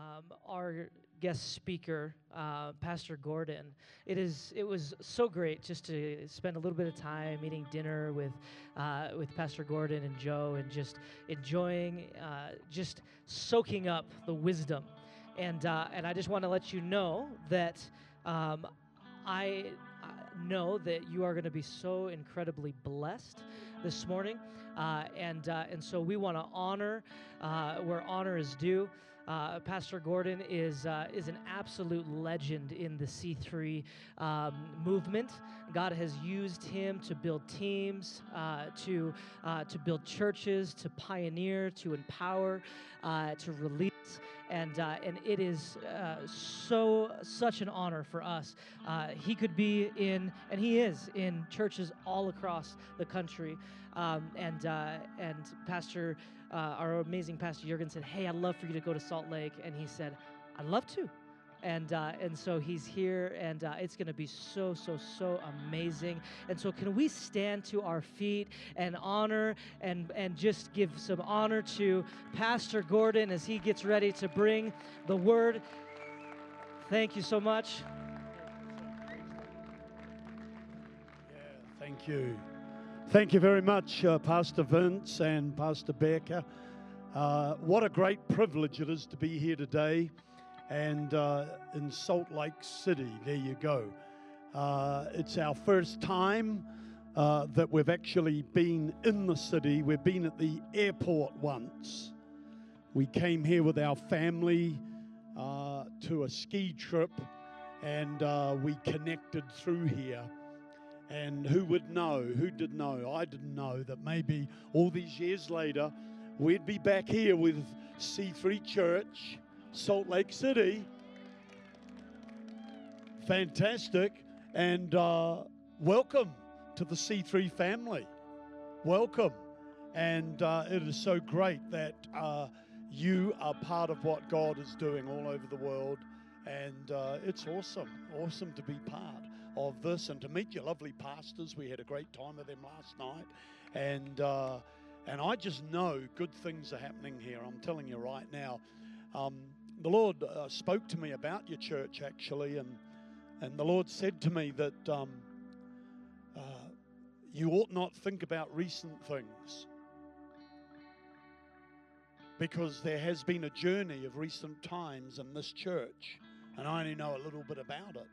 um, our guest speaker, uh, Pastor Gordon. It is it was so great just to spend a little bit of time eating dinner with uh, with Pastor Gordon and Jo, and just enjoying, uh, just soaking up the wisdom. And uh, and I just want to let you know that um, I know that you are going to be so incredibly blessed this morning. Uh, and, uh, and so we want to honor uh, where honor is due. Uh, Pastor Gordon is, uh, is an absolute legend in the C3 um, movement. God has used him to build teams, uh, to, uh, to build churches, to pioneer, to empower, uh, to release. And, uh, and it is so such an honor for us. he could be in, and he is in churches all across the country. Um, and, and Pastor uh, our amazing pastor Jurgen said, "Hey, I'd love for you to go to Salt Lake," and he said, "I'd love to." And, uh, and so he's here, and uh, it's going to be so, so, so amazing. And so, can we stand to our feet and honor and, and just give some honor to Pastor Gordon as he gets ready to bring the word? Thank you so much. Yeah, thank you. Thank you very much, uh, Pastor Vince and Pastor Becca. Uh, what a great privilege it is to be here today and uh, in Salt Lake City. There you go. Uh, it's our first time uh, that we've actually been in the city. We've been at the airport once. We came here with our family uh, to a ski trip and we connected through here. And who would know? Who did know? I didn't know that maybe all these years later, we'd be back here with C3 Church, Salt Lake City. Fantastic. And uh, welcome to the C3 family. Welcome. And uh, it is so great that uh, you are part of what God is doing all over the world. And uh, it's awesome, awesome to be part of this and to meet your lovely pastors. We had a great time with them last night. And, uh, and I just know good things are happening here. I'm telling you right now. Um, the Lord uh, spoke to me about your church actually, and, and the Lord said to me that um, uh, you ought not think about recent things because there has been a journey of recent times in this church, and I only know a little bit about it.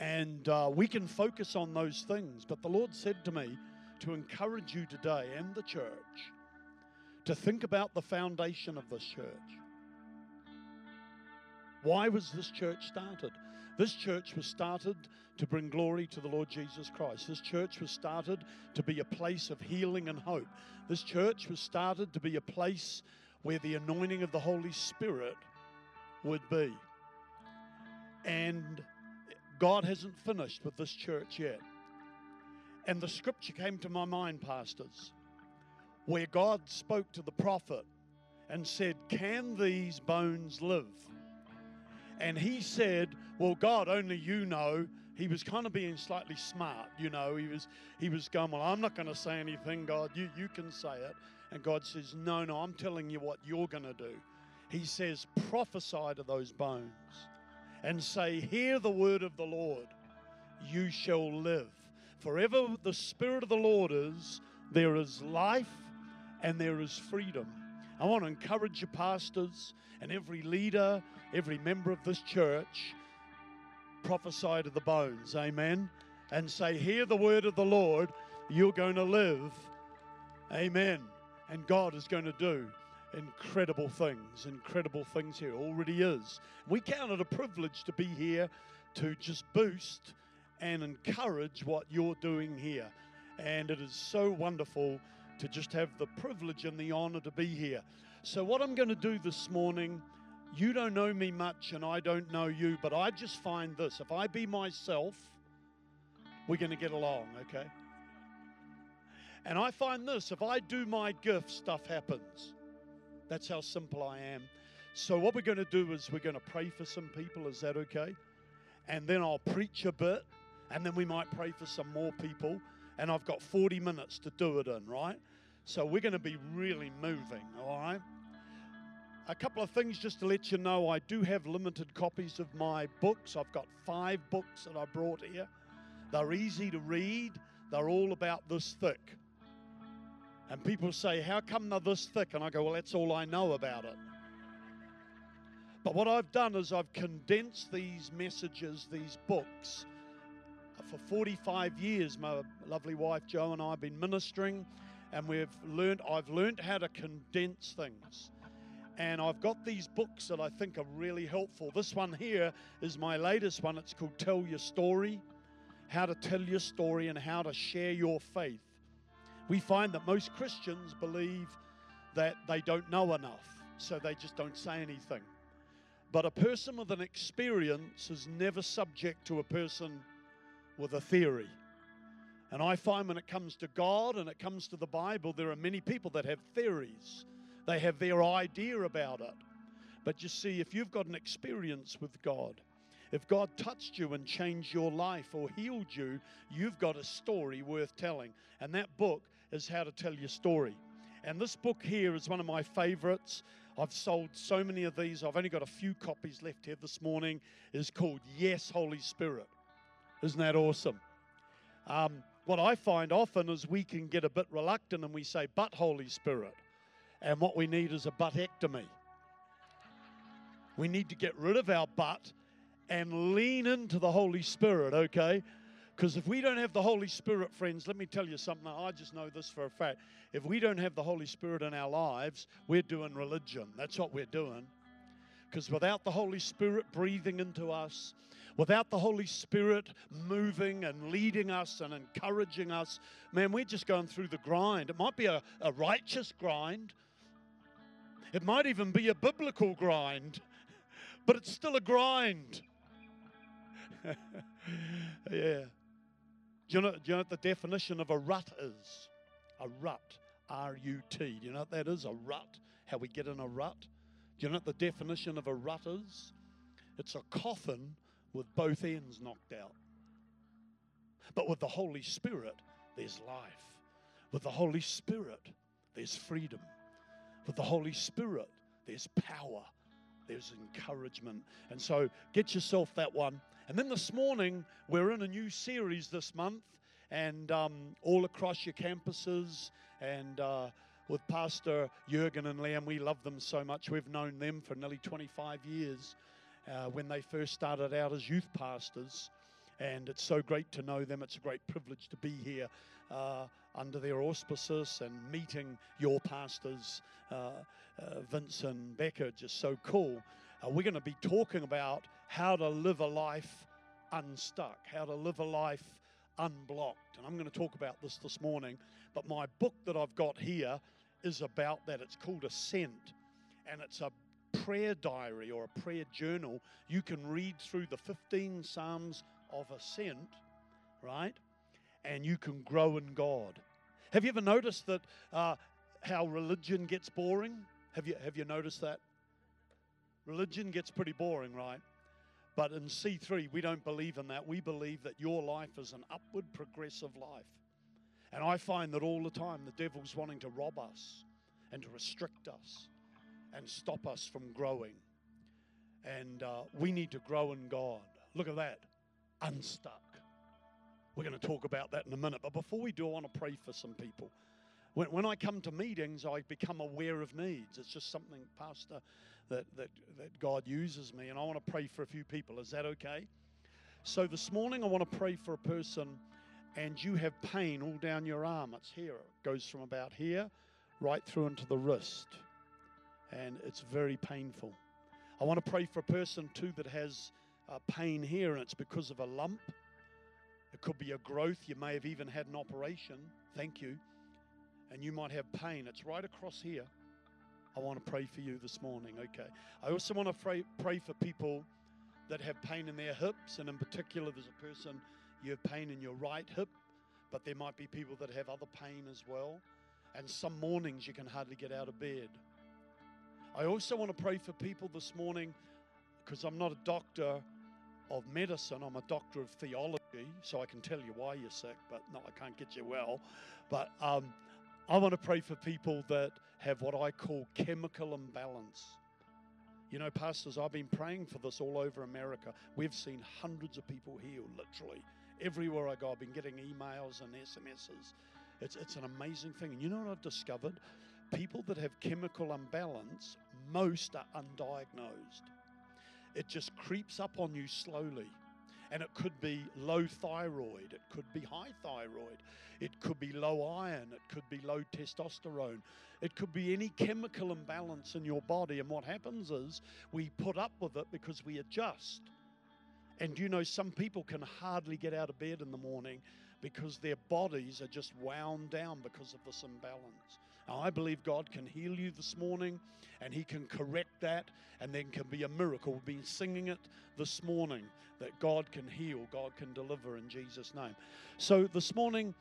And uh, we can focus on those things. But the Lord said to me to encourage you today and the church to think about the foundation of this church. Why was this church started? This church was started to bring glory to the Lord Jesus Christ. This church was started to be a place of healing and hope. This church was started to be a place where the anointing of the Holy Spirit would be. And God hasn't finished with this church yet. And the scripture came to my mind, pastors, where God spoke to the prophet and said, Can these bones live? And he said, Well, God, only you know. He was kind of being slightly smart, you know. He was he was going, Well, I'm not going to say anything, God. You you can say it. And God says, No, no, I'm telling you what you're going to do. He says, prophesy to those bones and say, Hear the word of the Lord, you shall live. Forever the Spirit of the Lord is, there is life and there is freedom. I want to encourage your pastors and every leader, every member of this church, prophesy to the bones, amen, and say, Hear the word of the Lord, you're going to live, amen. And God is going to do incredible things, incredible things here. Already is. We count it a privilege to be here to just boost and encourage what you're doing here. And it is so wonderful to just have the privilege and the honor to be here. So, what I'm going to do this morning, you don't know me much and I don't know you, but I just find this if I be myself, we're going to get along, okay? And I find this if I do my gift, stuff happens. That's how simple I am. So, what we're going to do is we're going to pray for some people. Is that okay? And then I'll preach a bit, and then we might pray for some more people. And I've got 40 minutes to do it in, right? So, we're going to be really moving, all right? a couple of things just to let you know I do have limited copies of my books. I've got five books that I brought here. They're easy to read, they're all about this thick. And people say, How come they're this thick? And I go, Well, that's all I know about it. But what I've done is I've condensed these messages, these books. Uh, for 45 years, my lovely wife Jo and I have been ministering, and we've learned, I've learned how to condense things. And I've got these books that I think are really helpful. This one here is my latest one. It's called Tell Your Story How to Tell Your Story and How to Share Your Faith. We find that most Christians believe that they don't know enough, so they just don't say anything. But a person with an experience is never subject to a person with a theory. And I find when it comes to God and it comes to the Bible, there are many people that have theories. They have their idea about it. But you see, if you've got an experience with God, if God touched you and changed your life or healed you, you've got a story worth telling. And that book is How to Tell Your Story. And this book here is one of my favorites. I've sold so many of these. I've only got a few copies left here this morning. Is called Yes, Holy Spirit. Isn't that awesome? Um, what I find often is we can get a bit reluctant and we say, but Holy Spirit. And what we need is a buttectomy. We need to get rid of our butt and lean into the Holy Spirit, okay? Because if we don't have the Holy Spirit, friends, let me tell you something. I just know this for a fact. If we don't have the Holy Spirit in our lives, we're doing religion. That's what we're doing. Because without the Holy Spirit breathing into us, without the Holy Spirit moving and leading us and encouraging us, man, we're just going through the grind. It might be a, a righteous grind, it might even be a biblical grind, but it's still a grind. yeah. Do you, know, do you know what the definition of a rut is? A rut, R U T. Do you know what that is? A rut, how we get in a rut? Do you know what the definition of a rut is? It's a coffin with both ends knocked out. But with the Holy Spirit, there's life. With the Holy Spirit, there's freedom. With the Holy Spirit, there's power, there's encouragement. And so get yourself that one. And then this morning, we're in a new series this month, and um, all across your campuses, and uh, with Pastor Jurgen and Leanne, we love them so much. We've known them for nearly 25 years uh, when they first started out as youth pastors. And it's so great to know them. It's a great privilege to be here uh, under their auspices and meeting your pastors, uh, uh, Vince and Becca. Just so cool. Uh, we're going to be talking about how to live a life unstuck, how to live a life unblocked. And I'm going to talk about this this morning. But my book that I've got here is about that. It's called Ascent, and it's a prayer diary or a prayer journal. You can read through the 15 Psalms of Ascent, right? And you can grow in God. Have you ever noticed that uh, how religion gets boring? Have you, have you noticed that? Religion gets pretty boring, right? But in C3, we don't believe in that. We believe that your life is an upward, progressive life. And I find that all the time the devil's wanting to rob us and to restrict us and stop us from growing. And uh, we need to grow in God. Look at that. Unstuck. We're going to talk about that in a minute. But before we do, I want to pray for some people. When, when I come to meetings, I become aware of needs. It's just something, Pastor, that, that, that God uses me. And I want to pray for a few people. Is that okay? So this morning, I want to pray for a person, and you have pain all down your arm. It's here. It goes from about here right through into the wrist. And it's very painful. I want to pray for a person, too, that has uh, pain here, and it's because of a lump. It could be a growth. You may have even had an operation. Thank you. And you might have pain. It's right across here. I want to pray for you this morning, okay? I also want to pray, pray for people that have pain in their hips, and in particular, there's a person, you have pain in your right hip, but there might be people that have other pain as well. And some mornings you can hardly get out of bed. I also want to pray for people this morning because I'm not a doctor of medicine, I'm a doctor of theology, so I can tell you why you're sick, but no, I can't get you well. But um, I want to pray for people that have what I call chemical imbalance. You know, pastors, I've been praying for this all over America. We've seen hundreds of people healed, literally. Everywhere I go, I've been getting emails and SMSs. It's, it's an amazing thing. And you know what I've discovered? People that have chemical imbalance, most are undiagnosed. It just creeps up on you slowly. And it could be low thyroid, it could be high thyroid, it could be low iron, it could be low testosterone, it could be any chemical imbalance in your body. And what happens is we put up with it because we adjust. And you know, some people can hardly get out of bed in the morning because their bodies are just wound down because of this imbalance. I believe God can heal you this morning and He can correct that, and then can be a miracle. We've been singing it this morning that God can heal, God can deliver in Jesus' name. So, this morning,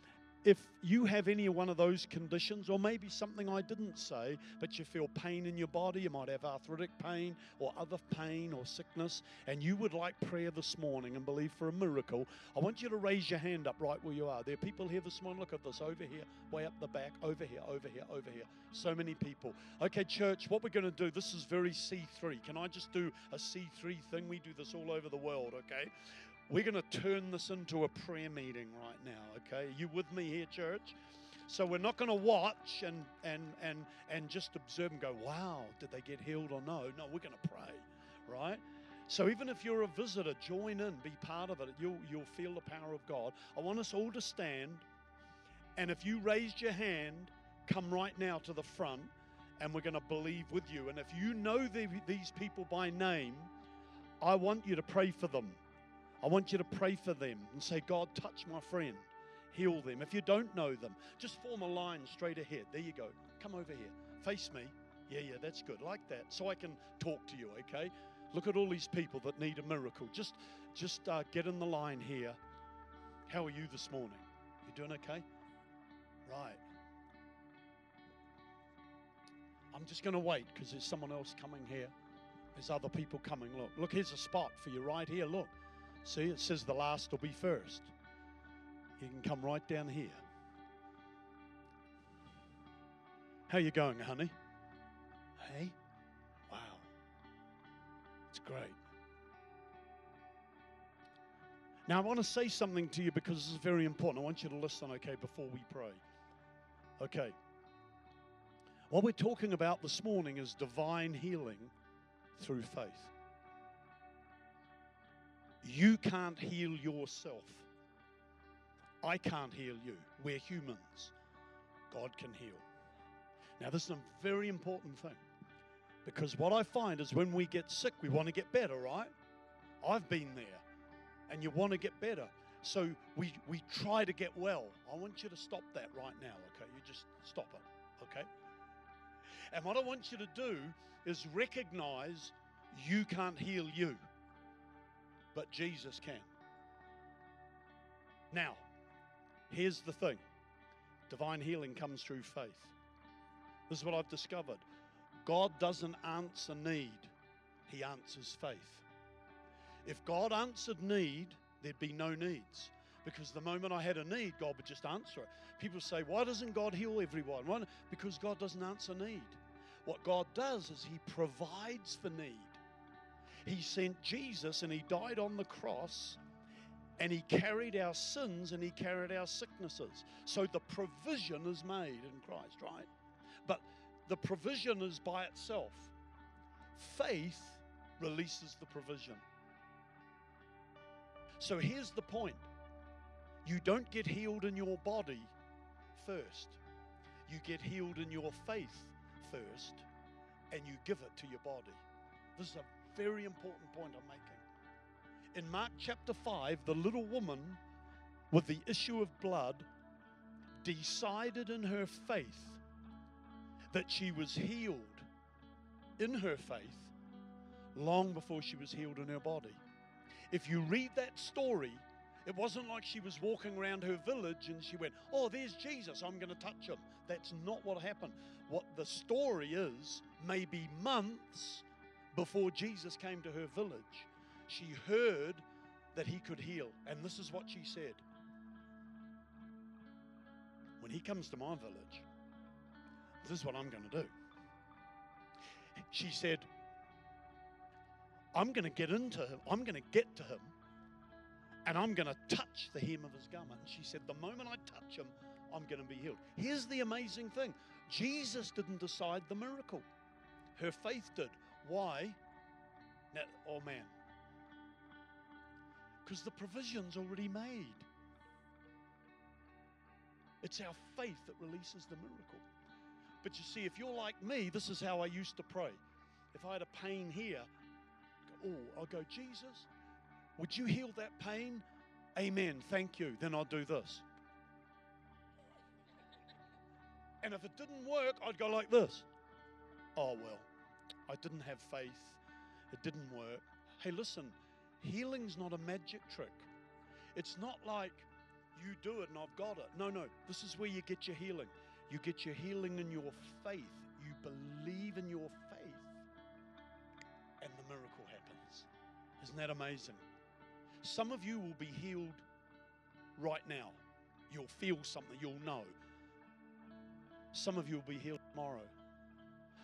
if you have any one of those conditions, or maybe something I didn't say, but you feel pain in your body, you might have arthritic pain or other pain or sickness, and you would like prayer this morning and believe for a miracle, I want you to raise your hand up right where you are. There are people here this morning. Look at this over here, way up the back, over here, over here, over here. So many people. Okay, church, what we're going to do, this is very C3. Can I just do a C3 thing? We do this all over the world, okay? We're going to turn this into a prayer meeting right now, okay? Are you with me here, church? So we're not going to watch and, and, and, and just observe and go, wow, did they get healed or no? No, we're going to pray, right? So even if you're a visitor, join in, be part of it. You'll, you'll feel the power of God. I want us all to stand. And if you raised your hand, come right now to the front and we're going to believe with you. And if you know the, these people by name, I want you to pray for them. I want you to pray for them and say, God, touch my friend, heal them. If you don't know them, just form a line straight ahead. There you go. Come over here. Face me. Yeah, yeah, that's good. Like that. So I can talk to you, okay? Look at all these people that need a miracle. Just just uh, get in the line here. How are you this morning? You doing okay? Right. I'm just going to wait because there's someone else coming here. There's other people coming. Look, look, here's a spot for you right here. Look. See, it says the last will be first. You can come right down here. How you going, honey? Hey? Wow. It's great. Now, I want to say something to you because this is very important. I want you to listen, okay, before we pray. Okay. What we're talking about this morning is divine healing through faith. You can't heal yourself. I can't heal you. We're humans. God can heal. Now, this is a very important thing because what I find is when we get sick, we want to get better, right? I've been there, and you want to get better. So we, we try to get well. I want you to stop that right now, okay? You just stop it, okay? And what I want you to do is recognize you can't heal you but Jesus can. Now, here's the thing divine healing comes through faith. This is what I've discovered God doesn't answer need, He answers faith. If God answered need, there'd be no needs. Because the moment I had a need, God would just answer it. People say, Why doesn't God heal everyone? Why? Because God doesn't answer need. What God does is He provides for need. He sent Jesus and He died on the cross and He carried our sins and He carried our sicknesses. So the provision is made in Christ, right? But the provision is by itself. Faith releases the provision. So here's the point you don't get healed in your body first, you get healed in your faith first, and you give it to your body. This is a very important point I'm making. In Mark chapter 5, the little woman with the issue of blood decided in her faith that she was healed in her faith long before she was healed in her body. If you read that story, it wasn't like she was walking around her village and she went, Oh, there's Jesus, I'm going to touch him. That's not what happened. What the story is, maybe months before Jesus came to her village, she heard that he could heal. And this is what she said When he comes to my village, this is what I'm going to do. She said, I'm going to get into him. I'm going to get to him and I'm going to touch the hem of his garment. And she said, The moment I touch him, I'm going to be healed. Here's the amazing thing Jesus didn't decide the miracle, her faith did. Why? Now, oh man. Because the provision's already made. It's our faith that releases the miracle. But you see, if you're like me, this is how I used to pray. If I had a pain here, oh, I'll go, Jesus, would you heal that pain? Amen. Thank you. Then I'll do this. And if it didn't work, I'd go like this. Oh, well, I didn't have faith. It didn't work. Hey, listen, healing's not a magic trick. It's not like you do it and I've got it. No, no. This is where you get your healing. You get your healing in your faith. You believe in your faith, and the miracle happens. Isn't that amazing? Some of you will be healed right now. You'll feel something, you'll know. Some of you will be healed tomorrow.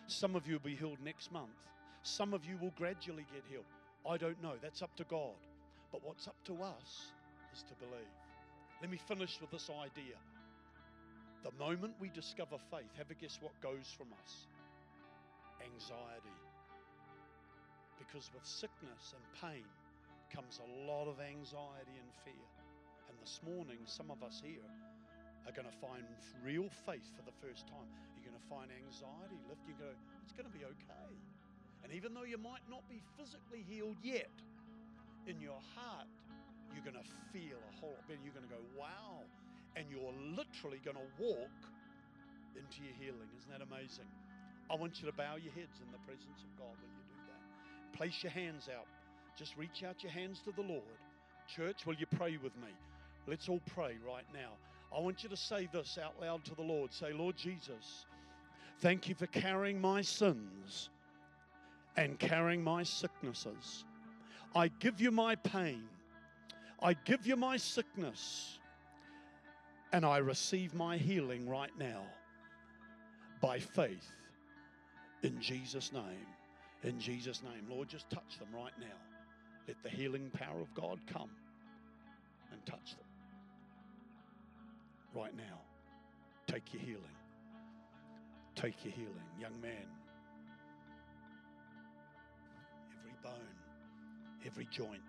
Some of you will be healed next month. Some of you will gradually get healed. I don't know. That's up to God. But what's up to us is to believe. Let me finish with this idea. The moment we discover faith, have a guess what goes from us? Anxiety. Because with sickness and pain comes a lot of anxiety and fear. And this morning, some of us here are going to find real faith for the first time. You're going to find anxiety lift. You go, it's going to be okay. And even though you might not be physically healed yet, in your heart, you're going to feel a whole lot better. You're going to go, wow. And you're literally going to walk into your healing. Isn't that amazing? I want you to bow your heads in the presence of God when you do that. Place your hands out. Just reach out your hands to the Lord. Church, will you pray with me? Let's all pray right now. I want you to say this out loud to the Lord. Say, Lord Jesus, thank you for carrying my sins and carrying my sicknesses. I give you my pain. I give you my sickness. And I receive my healing right now by faith in Jesus' name. In Jesus' name. Lord, just touch them right now. Let the healing power of God come and touch them right now. Take your healing. Take your healing. Young man, every joint,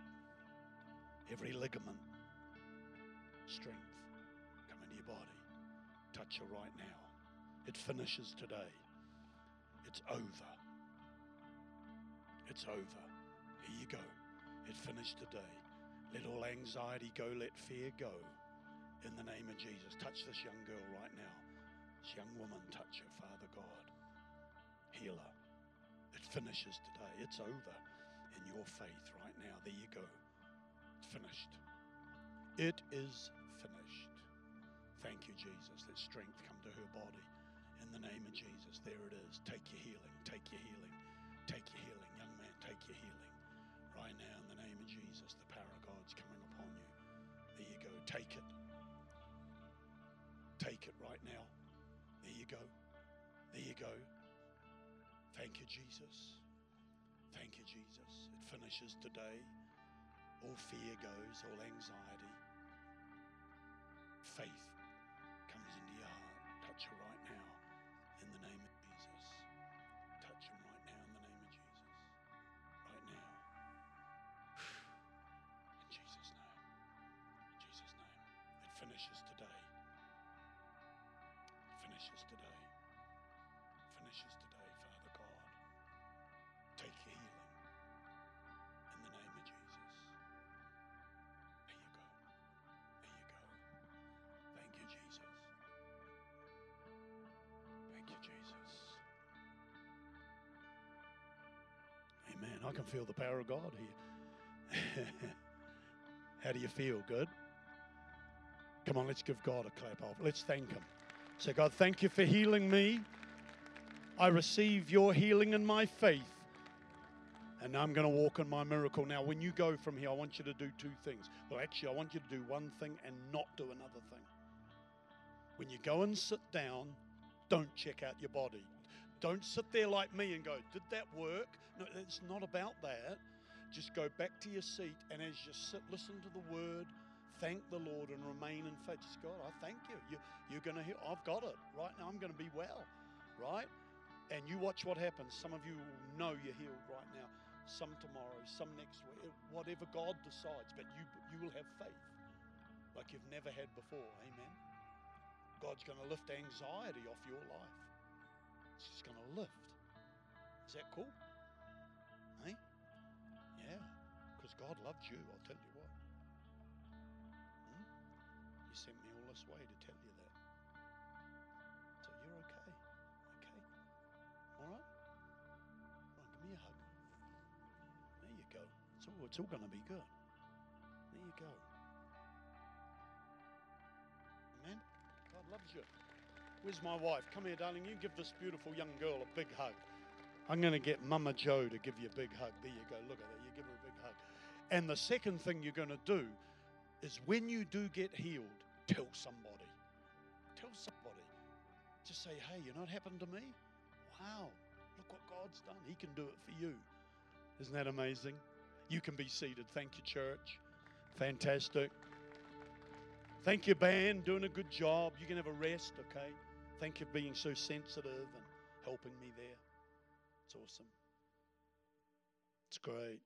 every ligament, strength come into your body. Touch her right now. It finishes today. It's over. It's over. Here you go. It finished today. Let all anxiety go. Let fear go in the name of Jesus. Touch this young girl right now. This young woman, touch her, Father God. Heal her. It finishes today. It's over in your faith right now. There you go. It's finished. It is finished. Thank you, Jesus. Let strength come to her body in the name of Jesus. There it is. Take your healing. Take your healing. Take your healing. Young man, take your healing. Right now, in the name of Jesus, the power of God's coming upon you. There you go. Take it. Take it right now. There you go. There you go. Thank you, Jesus. Thank you, Jesus. It finishes today. All fear goes, all anxiety. Faith I can feel the power of God here. How do you feel? Good? Come on, let's give God a clap off. Let's thank Him. Say, God, thank you for healing me. I receive your healing in my faith. And I'm going to walk in my miracle. Now, when you go from here, I want you to do two things. Well, actually, I want you to do one thing and not do another thing. When you go and sit down, don't check out your body. Don't sit there like me and go, Did that work? No, it's not about that. just go back to your seat and as you sit, listen to the word, thank the Lord and remain in faith. Just God, I thank you. you you're going to hear, I've got it. Right now, I'm going to be well. Right? And you watch what happens. Some of you will know you're healed right now. Some tomorrow, some next week, whatever God decides. But you, you will have faith like you've never had before. Amen. God's going to lift anxiety off your life. Just going to lift. Is that cool? Hey? Yeah. Because God loves you, I'll tell you what. Hmm? He sent me all this way to tell you that. So you're okay. Okay? All right? Come on, give me a hug. There you go. It's all, it's all going to be good. There you go. Where's my wife? Come here, darling. You give this beautiful young girl a big hug. I'm going to get Mama Jo to give you a big hug. There you go. Look at that. You give her a big hug. And the second thing you're going to do is when you do get healed, tell somebody. Tell somebody. Just say, hey, you know what happened to me? Wow. Look what God's done. He can do it for you. Isn't that amazing? You can be seated. Thank you, church. Fantastic. Thank you, band, doing a good job. You can have a rest, okay? Thank you for being so sensitive and helping me there. It's awesome. It's great.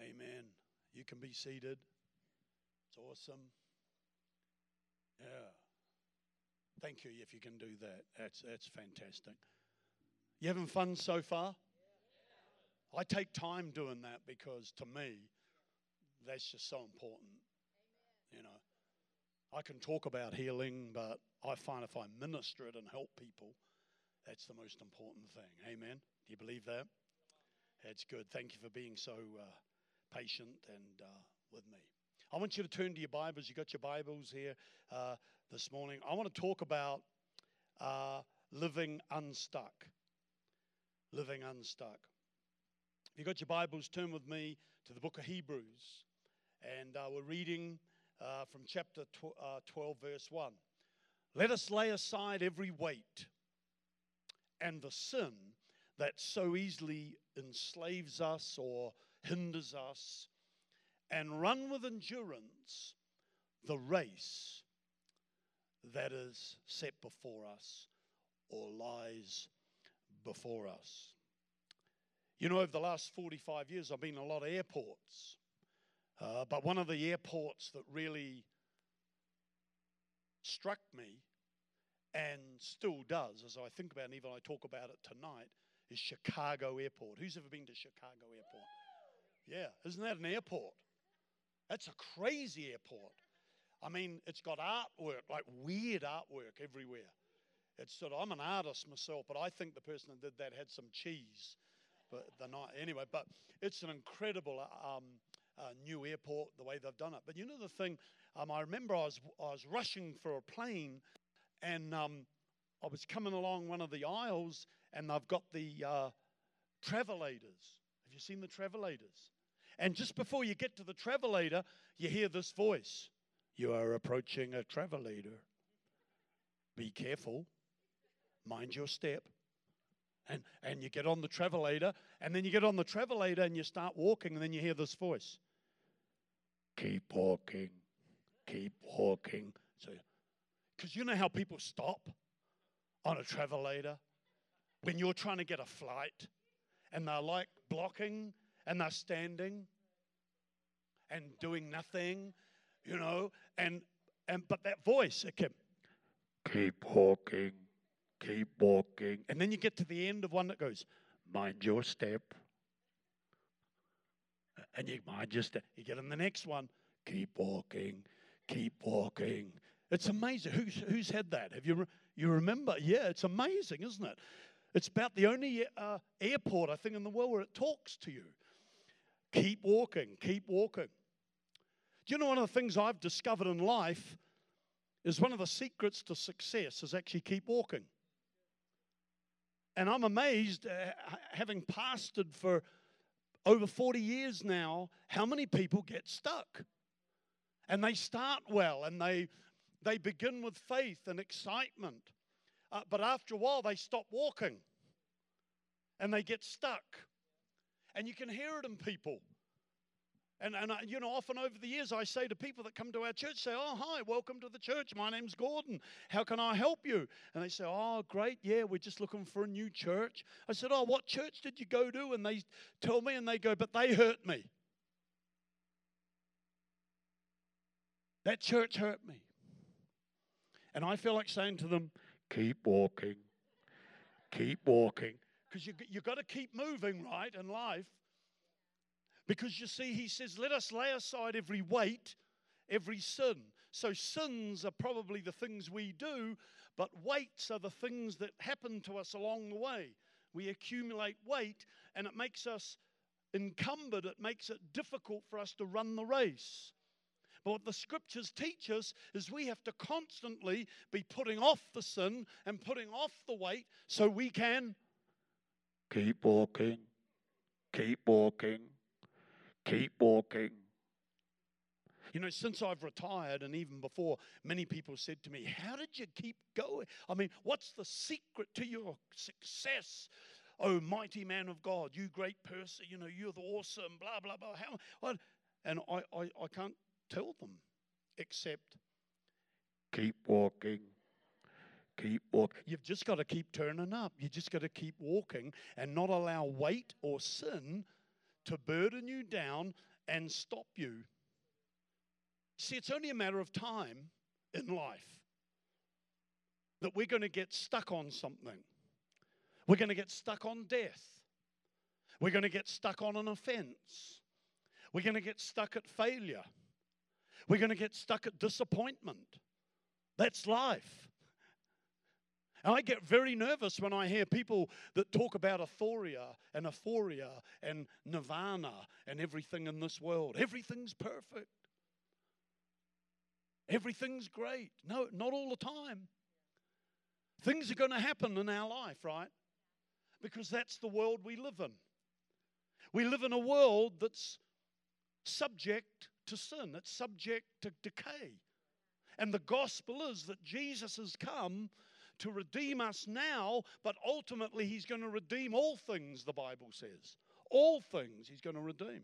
Amen. You can be seated. It's awesome. Yeah. Thank you if you can do that. That's that's fantastic. You having fun so far? I take time doing that because to me, that's just so important. You know, I can talk about healing, but I find if I minister it and help people, that's the most important thing. Amen. Do you believe that? That's good. Thank you for being so uh, patient and uh, with me. I want you to turn to your Bibles. You got your Bibles here uh, this morning. I want to talk about uh, living unstuck. Living unstuck. If you got your Bibles, turn with me to the book of Hebrews, and uh, we're reading uh, from chapter tw- 12, verse 1. Let us lay aside every weight and the sin that so easily enslaves us or hinders us, and run with endurance the race that is set before us or lies before us. You know, over the last 45 years, I've been in a lot of airports. Uh, but one of the airports that really struck me and still does, as I think about it, and even I talk about it tonight, is Chicago Airport. Who's ever been to Chicago Airport? Yeah, isn't that an airport? That's a crazy airport. I mean, it's got artwork, like weird artwork everywhere. It's sort of, I'm an artist myself, but I think the person that did that had some cheese. But the night, anyway, but it's an incredible um, uh, new airport, the way they've done it. But you know the thing, um, I remember I was, I was rushing for a plane and um, I was coming along one of the aisles, and they've got the uh, travelators. Have you seen the travelators? And just before you get to the travelator, you hear this voice You are approaching a travelator. Be careful, mind your step. And, and you get on the travelator, and then you get on the travelator and you start walking, and then you hear this voice Keep walking, keep walking. So because you know how people stop on a travelator when you're trying to get a flight and they're like blocking and they're standing and doing nothing, you know, and and but that voice it kept keep walking, keep walking. And then you get to the end of one that goes, mind your step. And you might just. You get in the next one, keep walking, keep walking. It's amazing. Who's, who's had that? Have you, you remember? Yeah, it's amazing, isn't it? It's about the only uh, airport, I think, in the world where it talks to you. Keep walking, keep walking. Do you know one of the things I've discovered in life is one of the secrets to success is actually keep walking. And I'm amazed, uh, having pastored for over 40 years now, how many people get stuck. And they start well and they they begin with faith and excitement, uh, but after a while they stop walking and they get stuck. And you can hear it in people. And, and I, you know, often over the years, I say to people that come to our church, say, Oh, hi, welcome to the church. My name's Gordon. How can I help you? And they say, Oh, great. Yeah, we're just looking for a new church. I said, Oh, what church did you go to? And they tell me, and they go, But they hurt me. That church hurt me. And I feel like saying to them, Keep walking. Keep walking. Because you, you've got to keep moving, right, in life. Because you see, he says, let us lay aside every weight, every sin. So sins are probably the things we do, but weights are the things that happen to us along the way. We accumulate weight, and it makes us encumbered, it makes it difficult for us to run the race. But what the scriptures teach us is we have to constantly be putting off the sin and putting off the weight so we can keep walking, keep walking, keep walking. You know, since I've retired and even before, many people said to me, How did you keep going? I mean, what's the secret to your success? Oh, mighty man of God, you great person, you know, you're the awesome, blah, blah, blah. How, what? And I, I, I can't tell them except keep walking. Keep walking. You've just got to keep turning up. You just got to keep walking and not allow weight or sin to burden you down and stop you. See, it's only a matter of time in life that we're going to get stuck on something. We're going to get stuck on death. We're going to get stuck on an offense. We're going to get stuck at failure. We're going to get stuck at disappointment. That's life. And I get very nervous when I hear people that talk about euphoria and euphoria and nirvana and everything in this world. Everything's perfect. Everything's great. No, not all the time. Things are going to happen in our life, right? Because that's the world we live in. We live in a world that's subject to sin, it's subject to decay. And the gospel is that Jesus has come to redeem us now, but ultimately he's going to redeem all things, the Bible says. All things he's going to redeem.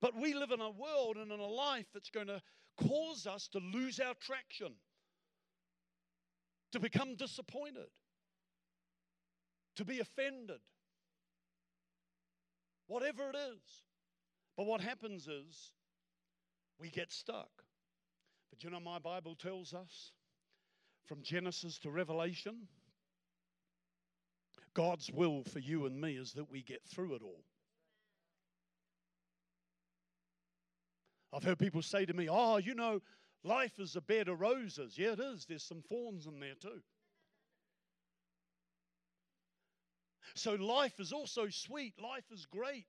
But we live in a world and in a life that's going to cause us to lose our traction, to become disappointed, to be offended, whatever it is. But what happens is we get stuck. But you know, my Bible tells us from Genesis to Revelation, God's will for you and me is that we get through it all. I've heard people say to me, Oh, you know, life is a bed of roses. Yeah, it is. There's some thorns in there too. So life is also sweet. Life is great.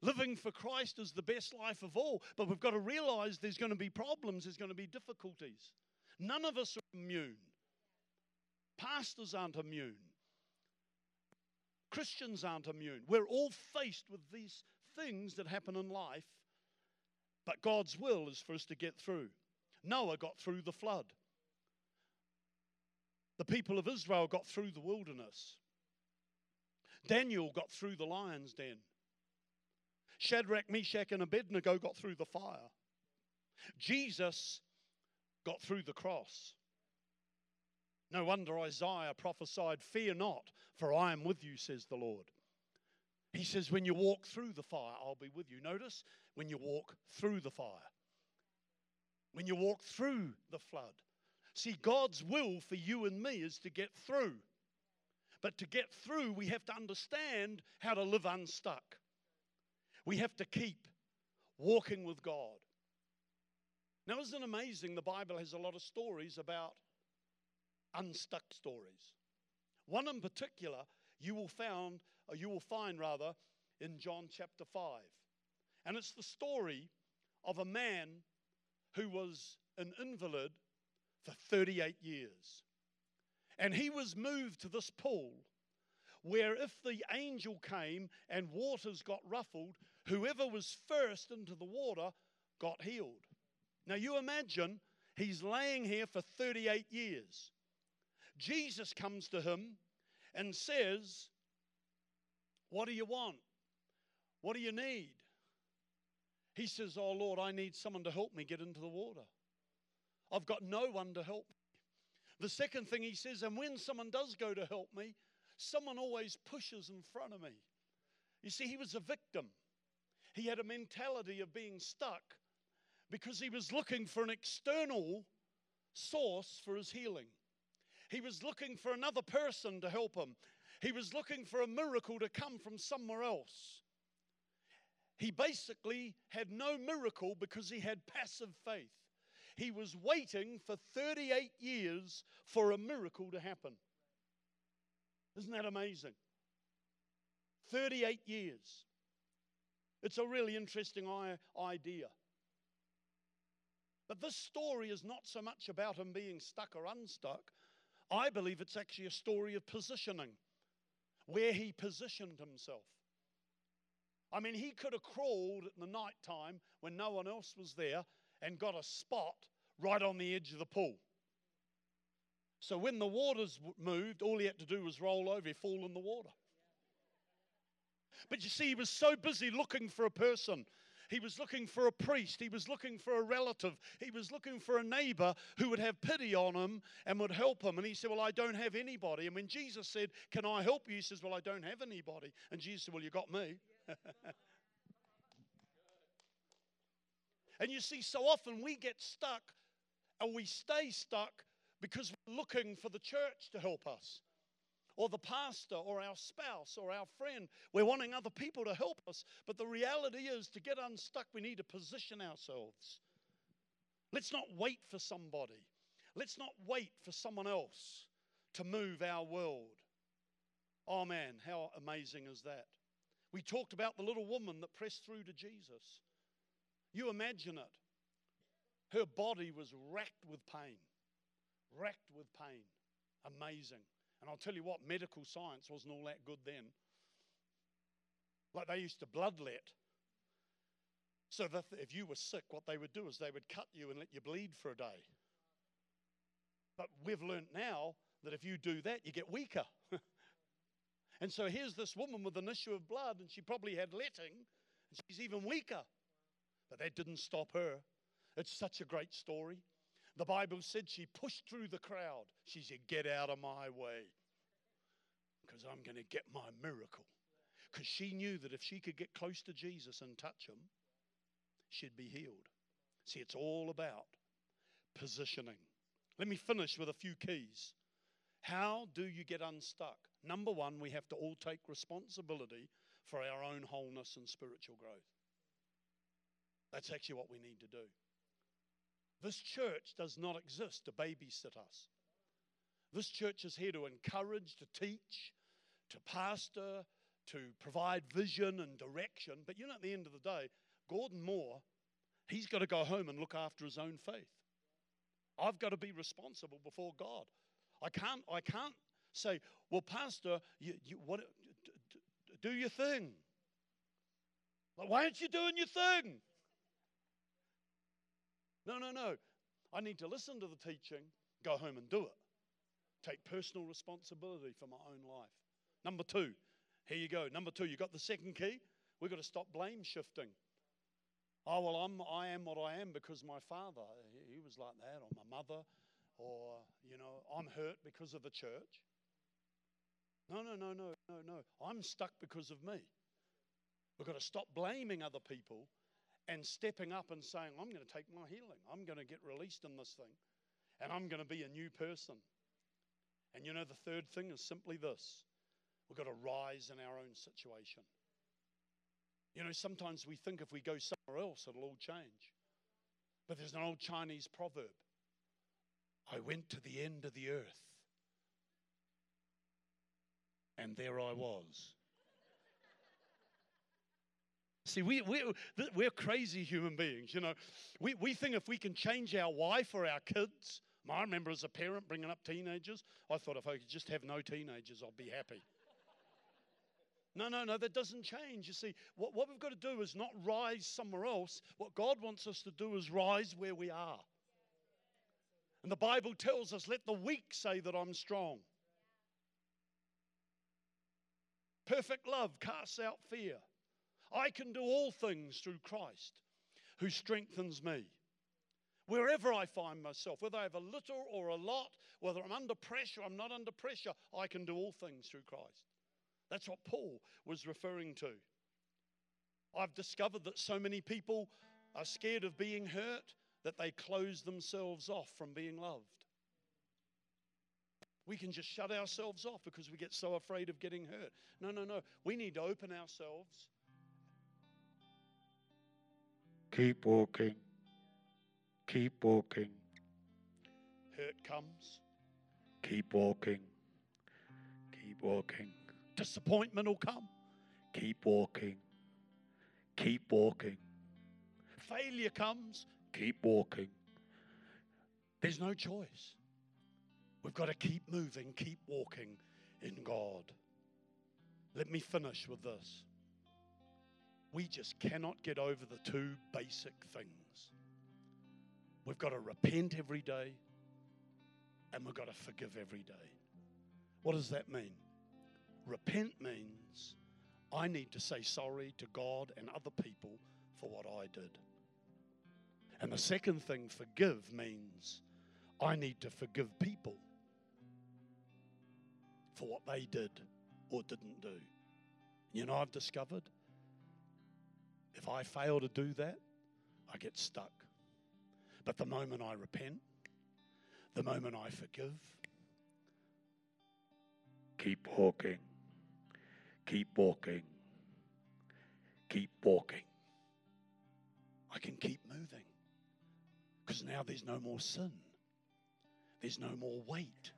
Living for Christ is the best life of all. But we've got to realize there's going to be problems, there's going to be difficulties. None of us are immune. Pastors aren't immune. Christians aren't immune. We're all faced with these things that happen in life, but God's will is for us to get through. Noah got through the flood. The people of Israel got through the wilderness. Daniel got through the lion's den. Shadrach, Meshach, and Abednego got through the fire. Jesus got through the cross. No wonder Isaiah prophesied, Fear not, for I am with you, says the Lord. He says, When you walk through the fire, I'll be with you. Notice, when you walk through the fire, when you walk through the flood. See, God's will for you and me is to get through. But to get through, we have to understand how to live unstuck. We have to keep walking with God. Now, isn't it amazing? The Bible has a lot of stories about unstuck stories. One in particular you will found, or you will find rather, in John chapter 5. And it's the story of a man who was an invalid for 38 years. And he was moved to this pool where if the angel came and waters got ruffled, whoever was first into the water got healed. Now you imagine he's laying here for 38 years. Jesus comes to him and says, What do you want? What do you need? He says, Oh Lord, I need someone to help me get into the water. I've got no one to help me. The second thing he says, and when someone does go to help me, someone always pushes in front of me. You see, he was a victim. He had a mentality of being stuck because he was looking for an external source for his healing. He was looking for another person to help him. He was looking for a miracle to come from somewhere else. He basically had no miracle because he had passive faith. He was waiting for 38 years for a miracle to happen. Isn't that amazing? 38 years. It's a really interesting idea. But this story is not so much about him being stuck or unstuck. I believe it's actually a story of positioning, where he positioned himself. I mean, he could have crawled at the night time when no one else was there and got a spot right on the edge of the pool. So when the waters moved, all he had to do was roll over, he fall in the water. But you see, he was so busy looking for a person. He was looking for a priest. He was looking for a relative. He was looking for a neighbor who would have pity on him and would help him. And he said, Well, I don't have anybody. And when Jesus said, Can I help you? He says, Well, I don't have anybody. And Jesus said, Well, you got me. and you see, so often we get stuck and we stay stuck because we're looking for the church to help us or the pastor or our spouse or our friend. We're wanting other people to help us. But the reality is, to get unstuck, we need to position ourselves. Let's not wait for somebody. Let's not wait for someone else to move our world. Oh man, how amazing is that? We talked about the little woman that pressed through to Jesus. You imagine it. Her body was racked with pain, racked with pain. Amazing. And I'll tell you what, medical science wasn't all that good then. Like they used to bloodlet. So that if you were sick, what they would do is they would cut you and let you bleed for a day. But we've learned now that if you do that, you get weaker. and so here's this woman with an issue of blood, and she probably had letting, and she's even weaker. But that didn't stop her. It's such a great story. The Bible said she pushed through the crowd. She said, Get out of my way because I'm going to get my miracle. Because she knew that if she could get close to Jesus and touch him, she'd be healed. See, it's all about positioning. Let me finish with a few keys. How do you get unstuck? Number one, we have to all take responsibility for our own wholeness and spiritual growth. That's actually what we need to do. This church does not exist to babysit us. This church is here to encourage, to teach, to pastor, to provide vision and direction. But you know, at the end of the day, Gordon Moore, he's got to go home and look after his own faith. I've got to be responsible before God. I can't, I can't say, well, Pastor, you, you, what, do your thing. Why aren't you doing your thing? No, no, no. I need to listen to the teaching, go home and do it. Take personal responsibility for my own life. Number two, here you go. Number two, you got the second key? We've got to stop blame shifting. Oh, well, I'm, I am what I am because my father, he was like that, or my mother, or, you know, I'm hurt because of the church. No, no, no, no, no, no. I'm stuck because of me. We've got to stop blaming other people and stepping up and saying, I'm going to take my healing. I'm going to get released in this thing. And I'm going to be a new person. And you know, the third thing is simply this we've got to rise in our own situation. You know, sometimes we think if we go somewhere else, it'll all change. But there's an old Chinese proverb I went to the end of the earth, and there I was. See, we, we, we're crazy human beings, you know. We, we think if we can change our wife or our kids, I remember as a parent bringing up teenagers, I thought if I could just have no teenagers, I'd be happy. No, no, no, that doesn't change. You see, what, what we've got to do is not rise somewhere else. What God wants us to do is rise where we are. And the Bible tells us, let the weak say that I'm strong. Perfect love casts out fear. I can do all things through Christ who strengthens me. Wherever I find myself, whether I have a little or a lot, whether I'm under pressure, I'm not under pressure, I can do all things through Christ. That's what Paul was referring to. I've discovered that so many people are scared of being hurt that they close themselves off from being loved. We can just shut ourselves off because we get so afraid of getting hurt. No, no, no. We need to open ourselves. Keep walking. Keep walking. Hurt comes, Keep walking. Keep walking. disappointment will come, Keep walking. Keep walking. failure comes. Keep walking. There's no choice. We've got to keep moving, keep walking in God. Let me finish with this. We just cannot get over the two basic things. We've got to repent every day and we've got to forgive every day. What does that mean? Repent means I need to say sorry to God and other people for what I did. And the second thing, forgive, means I need to forgive people for what they did or didn't do. You know, I've discovered if I fail to do that, I get stuck. But the moment I repent, the moment I forgive, Keep walking. Keep walking. Keep walking. I can keep moving. Because now there's no more sin, there's no more weight.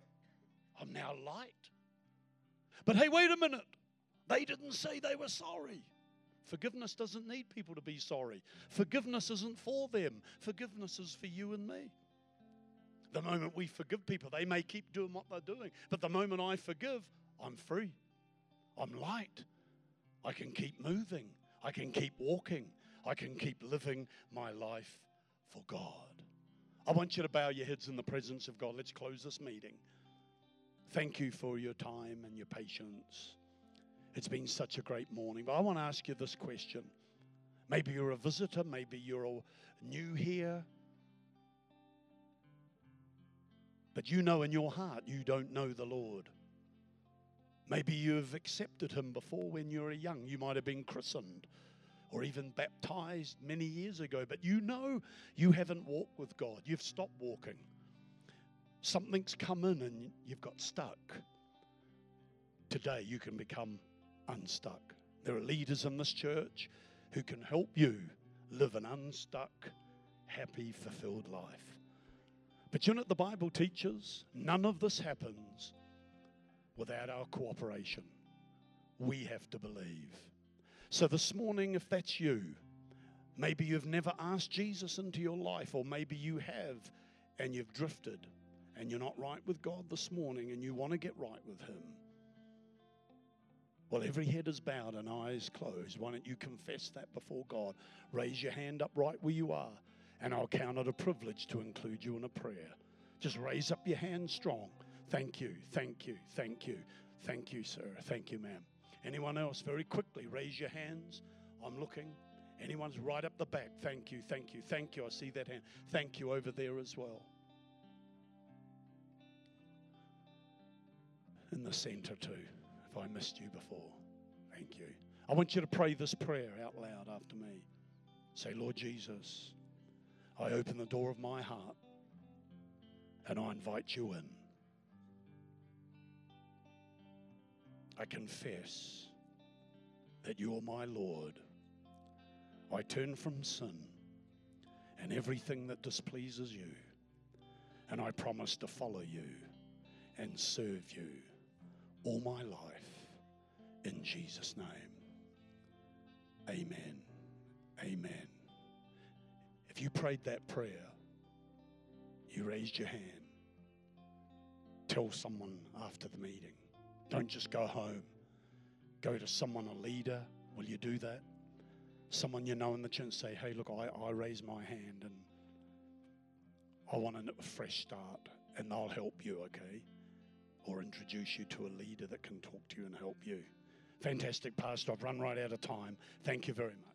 I'm now light. But hey, wait a minute. They didn't say they were sorry. Forgiveness doesn't need people to be sorry. Forgiveness isn't for them, forgiveness is for you and me. The moment we forgive people, they may keep doing what they're doing. But the moment I forgive, I'm free. I'm light. I can keep moving. I can keep walking. I can keep living my life for God. I want you to bow your heads in the presence of God. Let's close this meeting. Thank you for your time and your patience. It's been such a great morning. But I want to ask you this question. Maybe you're a visitor, maybe you're new here. But you know in your heart you don't know the Lord. Maybe you've accepted Him before when you were young. You might have been christened or even baptized many years ago, but you know you haven't walked with God. You've stopped walking. Something's come in and you've got stuck. Today you can become unstuck. There are leaders in this church who can help you live an unstuck, happy, fulfilled life. But you know what the Bible teaches? None of this happens without our cooperation. We have to believe. So, this morning, if that's you, maybe you've never asked Jesus into your life, or maybe you have and you've drifted and you're not right with God this morning and you want to get right with Him. Well, every head is bowed and eyes closed. Why don't you confess that before God? Raise your hand up right where you are, and I'll count it a privilege to include you in a prayer. Just raise up your hand strong. Thank you, thank you, thank you, thank you, sir. Thank you, ma'am. Anyone else? Very quickly, raise your hands. I'm looking. Anyone's right up the back. Thank you, thank you, thank you. I see that hand. Thank you over there as well. In the center, too, I missed you before. Thank you. I want you to pray this prayer out loud after me. Say, Lord Jesus, I open the door of my heart and I invite you in. I confess that you are my Lord. I turn from sin and everything that displeases you, and I promise to follow you and serve you all my life in Jesus' name. Amen. Amen. If you prayed that prayer, you raised your hand. Tell someone after the meeting. Don't just go home. Go to someone, a leader. Will you do that? Someone you know in the church say, hey, look, I, I raise my hand and I want a fresh start. And they'll help you, okay? Or introduce you to a leader that can talk to you and help you. Fantastic, Pastor. I've run right out of time. Thank you very much.